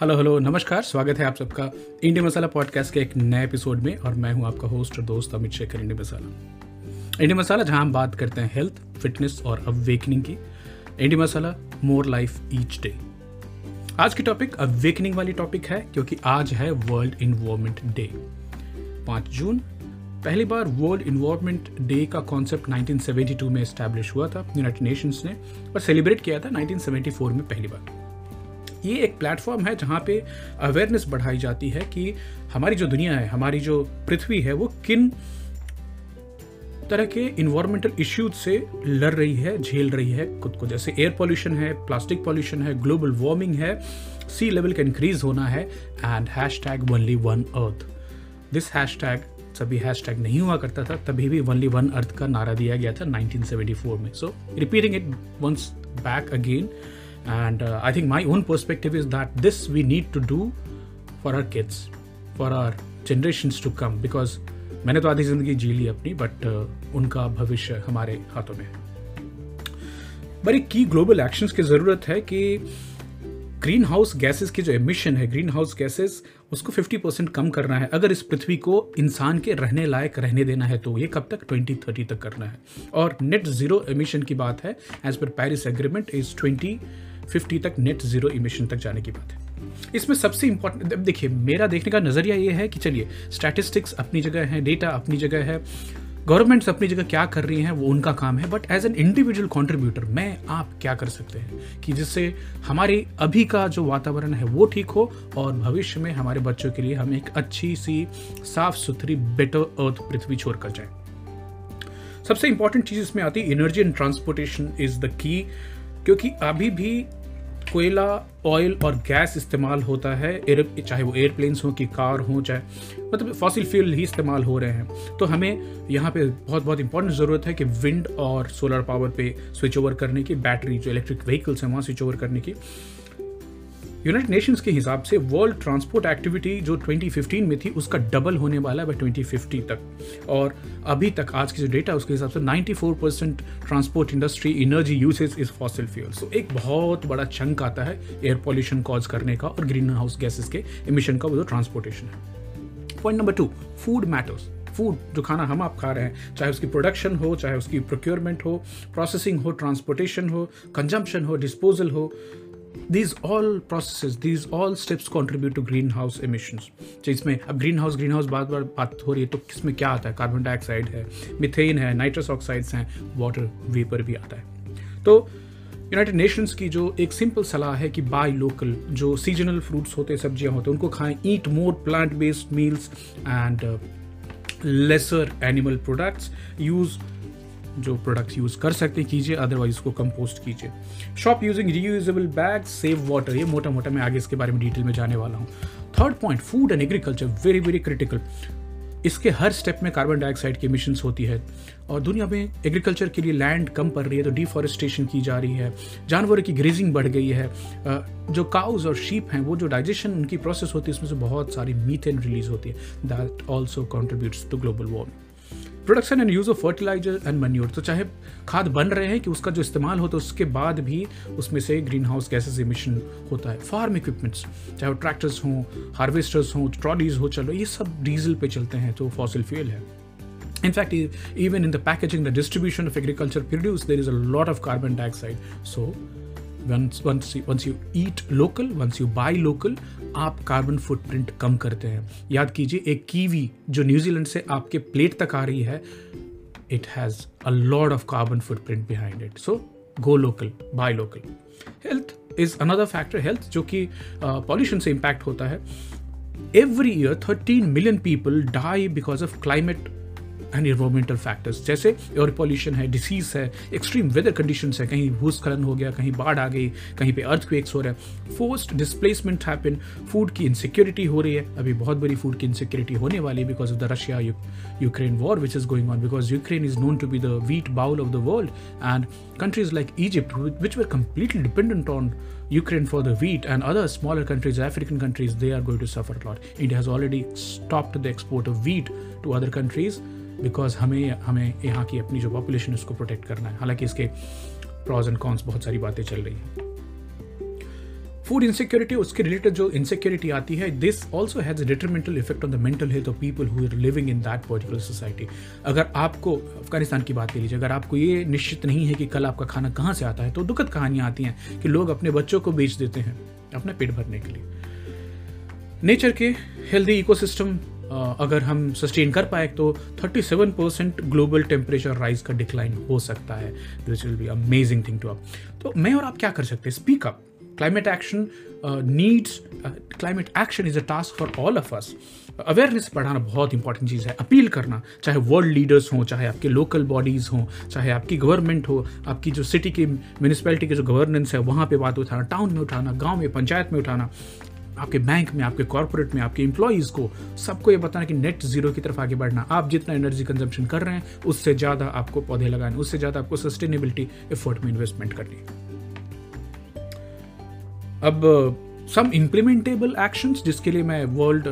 Hello hello नमस्कार, स्वागत है आप सबका इंडिया मसाला पॉडकास्ट के एक नए एपिसोड में और मैं हूँ आपका होस्ट और दोस्त अमित शेखर इंडिया मसाला इंडिया मसाला जहाँ हम बात करते हैं हेल्थ फिटनेस और अवेकनिंग की। India masala more life each day आज की टॉपिक अवेकनिंग वाली टॉपिक है, क्योंकि आज है वर्ल्ड इन्वायरमेंट डे पाँच जून, पहली बार वर्ल्ड इन्वायरमेंट डे का कॉन्सेप्ट 1972 में इस्टेब्लिश हुआ था। यूनाइटेड नेशंस ने और सेलिब्रेट किया था 1974 में पहली बार। ये एक प्लेटफॉर्म है जहाँ पे अवेयरनेस बढ़ाई जाती है कि हमारी जो दुनिया है, हमारी जो पृथ्वी है, वो किन तरह के इन्वायरमेंटल इश्यूज़ से लड़ रही है, झेल रही है खुद को। जैसे एयर पॉल्यूशन है प्लास्टिक पॉल्यूशन है ग्लोबल वार्मिंग है सी लेवल का इंक्रीज होना है and hash tag only one earth this hash tag सभी हैश टैग नहीं हुआ करता था, तभी भी वनली वन अर्थ का नारा दिया गया था 1974 में। So repeating it once back again And uh, I think my own perspective is that this we need to do for our kids, for our generations to come, because मैंने तो आधी ज़िंदगी जी ली अपनी बट uh, उनका भविष्य हमारे हाथों में है। बड़ी की ग्लोबल एक्शंस की ज़रूरत है कि ग्रीन हाउस गैसेस की जो एमिशन है ग्रीन हाउस गैसेस उसको 50 परसेंट कम करना है। अगर इस पृथ्वी को इंसान के रहने लायक रहने देना है तो ये कब तक? 2030 तक करना है। और नेट ज़ीरो एमिशन की बात है एज पर पेरिस एग्रीमेंट इज़ 20 फिफ्टी तक नेट ज़ीरो इमिशन तक जाने की बात है। इसमें सबसे इंपॉर्टेंट देखिए, मेरा देखने का नज़रिया ये है कि चलिए स्टैटिस्टिक्स अपनी जगह है डेटा अपनी जगह है गवर्नमेंट्स अपनी जगह क्या कर रही हैं वो उनका काम है but as an individual contributor मैं, आप क्या कर सकते हैं कि जिससे हमारे अभी का जो वातावरण है वो ठीक हो और भविष्य में हमारे बच्चों के लिए हम एक अच्छी सी, साफ़ सुथरी बेटर अर्थ पृथ्वी छोड़ कर जाए। सबसे इंपॉर्टेंट चीज़ इसमें आती है energy and transportation is the key क्योंकि अभी भी कोयला ऑयल और गैस इस्तेमाल होता है। एयर चाहे वो एयरप्लेन्स हों कि कार हों, चाहे मतलब फॉसिल फ्यूल ही इस्तेमाल हो रहे हैं। तो हमें यहाँ पे बहुत बहुत इंपॉर्टेंट ज़रूरत है कि विंड और सोलर पावर पे स्विच ओवर करने की बैटरी जो इलेक्ट्रिक व्हीकल्स हैं, वहाँ स्विच ओवर करने की। यूनाइटेड नेशंस के हिसाब से वर्ल्ड ट्रांसपोर्ट एक्टिविटी जो 2015 में थी, उसका डबल होने वाला है 2050 तक। और अभी तक आज की जो डेटा उसके हिसाब से 94 percent transport industry energy usage is fossil fuel so एक बहुत बड़ा चंक आता है एयर पॉल्यूशन कॉज करने का और ग्रीन हाउस गैसेज के इमिशन का वो जो ट्रांसपोर्टेशन है। Point number two food matters food जो खाना हम आप खा रहे हैं, चाहे उसकी प्रोडक्शन हो, चाहे उसकी प्रोक्योरमेंट हो प्रोसेसिंग हो ट्रांसपोर्टेशन हो कंजम्पशन हो डिस्पोजल हो these all processes, these all steps contribute to green house emissions. तो इसमें अब ग्रीन हाउस ग्रीन हाउस बार बार बात हो रही है तो किसमें क्या आता है? कार्बन डाइऑक्साइड है मिथेन है नाइट्रस ऑक्साइड्स हैं वाटर वेपर भी आता है। तो यूनाइटेड नेशंस की जो एक सिंपल सलाह है कि बाय लोकल जो सीजनल फ्रूट्स होते हैं, सब्ज़ियाँ होते हैं, उनको खाएँ eat more plant based meals and lesser animal products use जो प्रोडक्ट्स यूज़ कर सकते हैं, कीजिए अदरवाइज़ उसको कंपोस्ट कीजिए। Shop using reusable bag save water ये मोटा मोटा मैं आगे इसके बारे में डिटेल में जाने वाला हूँ। Third point food and agriculture very very critical इसके हर स्टेप में कार्बन डाइऑक्साइड की इमिशंस होती है। और दुनिया में एग्रीकल्चर के लिए लैंड कम पड़ रही है तो डिफॉरेस्टेशन की जा रही है। जानवरों की ग्रेजिंग बढ़ गई है। जो काउज और शीप हैं, वो जो डाइजेशन उनकी प्रोसेस होती है, उसमें से बहुत सारी मीथेन रिलीज़ होती है। That also contributes to global warming production and use of fertiliser and manure तो चाहे खाद बन रहे हैं कि उसका जो इस्तेमाल होता है उसके बाद भी उसमें से ग्रीन हाउस गैसेज इमिशन होता है। फार्म इक्विपमेंट्स चाहे वो ट्रैक्टर्स हों हार्वेस्टर्स हों ट्रॉलीज हो चलो ये सब डीजल पे चलते हैं तो फॉसिल फ्यूल है। In fact, even in the packaging, the distribution of agriculture produce, there is a lot of carbon dioxide. So, once once once you eat local, once you buy local, आप carbon footprint कम करते हैं। याद कीजिए एक kiwi जो New Zealand से आपके प्लेट तक आ रही है it has a lot of carbon footprint behind it so go local buy local health is another factor health जो कि पॉल्यूशन uh, से इम्पैक्ट होता है। Every year thirteen million people die because of climate and environmental factors जैसे air pollution है disease है extreme weather condition है, कहीं भूस्खलन हो गया, कहीं बाढ़ आ गई, कहीं पे अर्थक्वेक्स हो रहा है। फोर्स्ट डिस्प्लेसमेंट हैपन फ़ूड की इनसिक्योरिटी हो रही है। अभी बहुत बड़ी फ़ूड की इनसिक्योरिटी होने वाली है because of the Russia Ukraine war which is going on because Ukraine is known to be the wheat bowl of the world and countries like Egypt which were completely dependent on Ukraine for the wheat and other smaller countries African countries they are going to suffer lot India has already stopped the export of wheat to other countries because हमें हमें यहाँ की अपनी जो population है, उसको protect करना है। हालाँकि इसके प्रॉज एंड कॉन्स बहुत सारी बातें चल रही हैं। फ़ूड इनसिक्योरिटी उसके रिलेटेड जो इनसिक्योरिटी आती है this also has detrimental effect on the mental health of people who are living in that particular society अगर आपको, अफ़गानिस्तान की बात ले लीजिए, अगर आपको ये निश्चित नहीं है कि कल आपका खाना कहाँ से आता है तो दुखद कहानियाँ आती हैं कि लोग अपने बच्चों को बेच देते हैं अपना पेट भरने के लिए। नेचर के हेल्दी इकोसिस्टम अगर हम सस्टेन कर पाए तो 37 परसेंट ग्लोबल टेम्परेचर राइज का डिक्लाइन हो सकता है this will be amazing thing to up तो मैं और आप क्या कर सकते हैं? Speak up climate action needs climate action is a task for all of us awareness बढ़ाना बहुत इंपॉर्टेंट चीज़ है। अपील करना, चाहे वर्ल्ड लीडर्स हों, चाहे आपके लोकल बॉडीज़ हों, चाहे आपकी गवर्नमेंट हो, आपकी जो सिटी की म्यूनिसपैलिटी की जो गवर्नेंस है, वहाँ पे बात उठाना टाउन में उठाना, गाँव में, पंचायत में उठाना। आपके बैंक में, आपके कॉर्पोरेट में, आपके एम्प्लॉयज़ को सबको ये बताना कि नेट ज़ीरो की तरफ़ आगे बढ़ना। आप जितना एनर्जी कंजम्पशन कर रहे हैं, उससे ज़्यादा आपको पौधे लगाने, उससे ज़्यादा आपको सस्टेनेबिलिटी एफर्ट में इन्वेस्टमेंट करनी। अब सम इम्प्लीमेंटेबल एक्शंस जिसके लिए मैं वर्ल्ड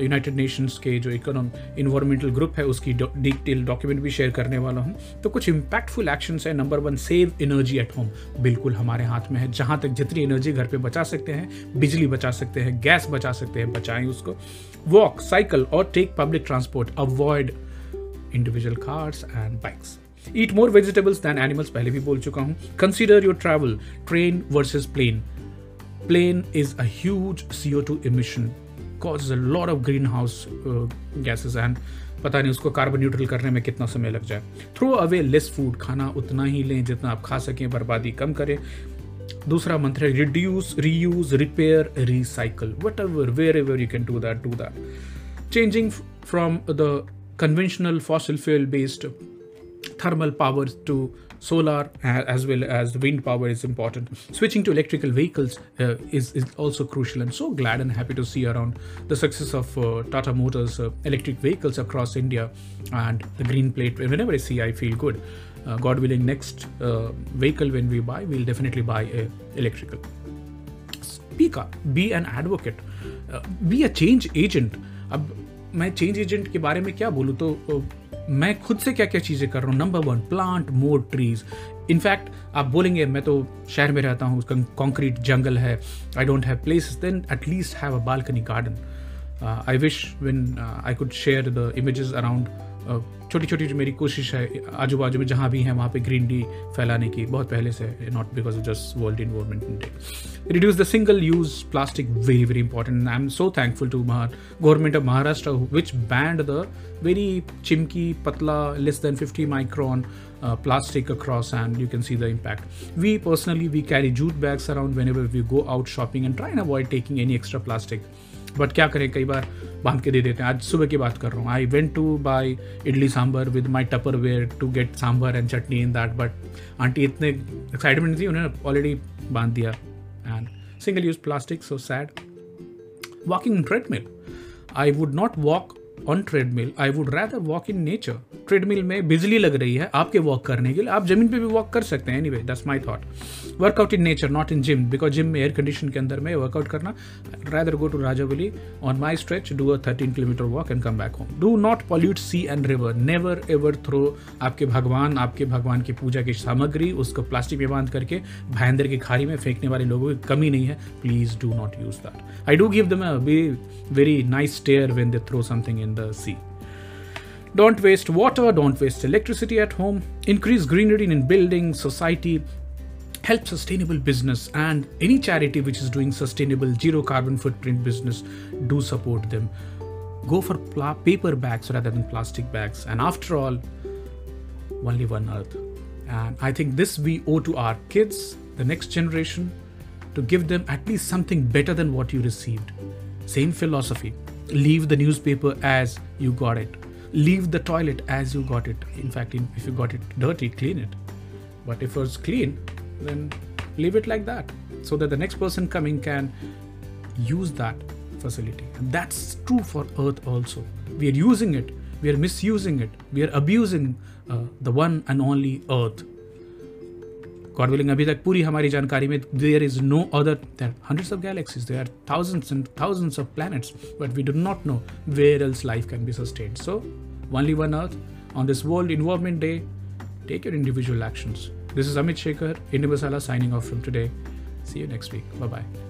यूनाइटेड नेशंस के जो इकोनॉम इन्वायरमेंटल ग्रुप है, उसकी डिटेल डॉक्यूमेंट भी शेयर करने वाला हूँ। तो कुछ इम्पैक्टफुल एक्शंस है। Number one save energy at home बिल्कुल हमारे हाथ में है। जहाँ तक जितनी एनर्जी घर पर बचा सकते हैं, बिजली बचा सकते हैं गैस बचा सकते हैं, बचाएँ उसको। वॉक साइकिल और take public transport avoid individual cars and bikes eat more vegetables than animals पहले भी बोल चुका हूँ। Consider your travel train versus plane plane is a huge CO2 emission, causes a lot of greenhouse uh, gases and पता नहीं उसको carbon neutral करने में कितना समय लग जाए। थ्रो अवे लेस फ़ूड खाना उतना ही लें जितना आप खा सकें बर्बादी कम करें। दूसरा मंत्र है reduce reuse repair recycle whatever wherever you can do that do that changing from the conventional fossil fuel based thermal power to solar as well as wind power is important. Switching to electrical vehicles uh, is, is also crucial. I'm so glad and happy to see around the success of uh, Tata Motors uh, electric vehicles across India and the green plate. Whenever I see, I feel good. Uh, God willing, next uh, vehicle when we buy, we'll definitely buy a electrical. Speak up, be an advocate, uh, be a change agent. अब मैं change agent के बारे में क्या बोलूँ तो मैं खुद से क्या क्या चीज़ें कर रहा हूँ? Number one plant more trees in fact आप बोलेंगे, मैं तो शहर में रहता हूँ, उसका कॉन्क्रीट जंगल है I don't have place then at least have a balcony garden I wish when I could share the images around छोटी छोटी जो मेरी कोशिश है आजू बाजू में जहाँ भी है, वहाँ पे ग्रीन टी फैलाने की बहुत पहले से not because of just world environment day reduce the single use plastic very very important I am so thankful to government of Maharashtra which banned the very चिमकी पतला less than fifty micron plastic across, and you can see the impact. We personally, we carry jute bags around whenever we go out shopping and try and avoid taking any extra plastic. But क्या करें? कई बार बाँध के दे देते हैं। आज सुबह की बात कर रहा हूँ। I went to buy idli sambar with my Tupperware to get sambar and chutney in that but aunty इतने एक्साइटमेंट थी, उन्होंने ऑलरेडी बाँध दिया। And single use plastic so sad walking treadmill I would not walk on treadmill I would rather walk in nature treadmill में बिजली लग रही है, आपके वॉक करने के लिए, आप ज़मीन पे भी वॉक कर सकते हैं anyway that's my thought workout in nature not in gym because gym में एयर कंडीशन के अंदर में वर्कआउट करना rather go to Rajawali on my stretch do a thirteen kilometre walk and come back home do not pollute sea and river never ever throw आपके भगवान आपके भगवान की पूजा की सामग्री, उसको प्लास्टिक में बाँध करके भाईंदर की खाड़ी में फेंकने वाले लोगों की कमी नहीं है। Please do not use that I do give them very nice stare when they throw something in the sea Don't waste water, don't waste electricity at home. Increase greenery in buildings, society. Help sustainable business and any charity which is doing sustainable zero carbon footprint business, do support them. Go for pla- paper bags rather than plastic bags. And after all, only one earth. And I think this we owe to our kids, the next generation, to give them at least something better than what you received. Same philosophy. Leave the newspaper as you got it leave the toilet as you got it. In fact, if you got it dirty, clean it. But if it's clean, then leave it like that so that the next person coming can use that facility. And that's true for Earth also. We are using it, we are misusing it, we are abusing uh, the one and only Earth. God अभी तक पूरी हमारी जानकारी में there is no other there hundreds of galaxies there are thousands and thousands of planets but we do not know where else life can be sustain so only one Earth on this world environment day take your individual actions this is Amit Shekhar India Masala signing off from today see you next week bye bye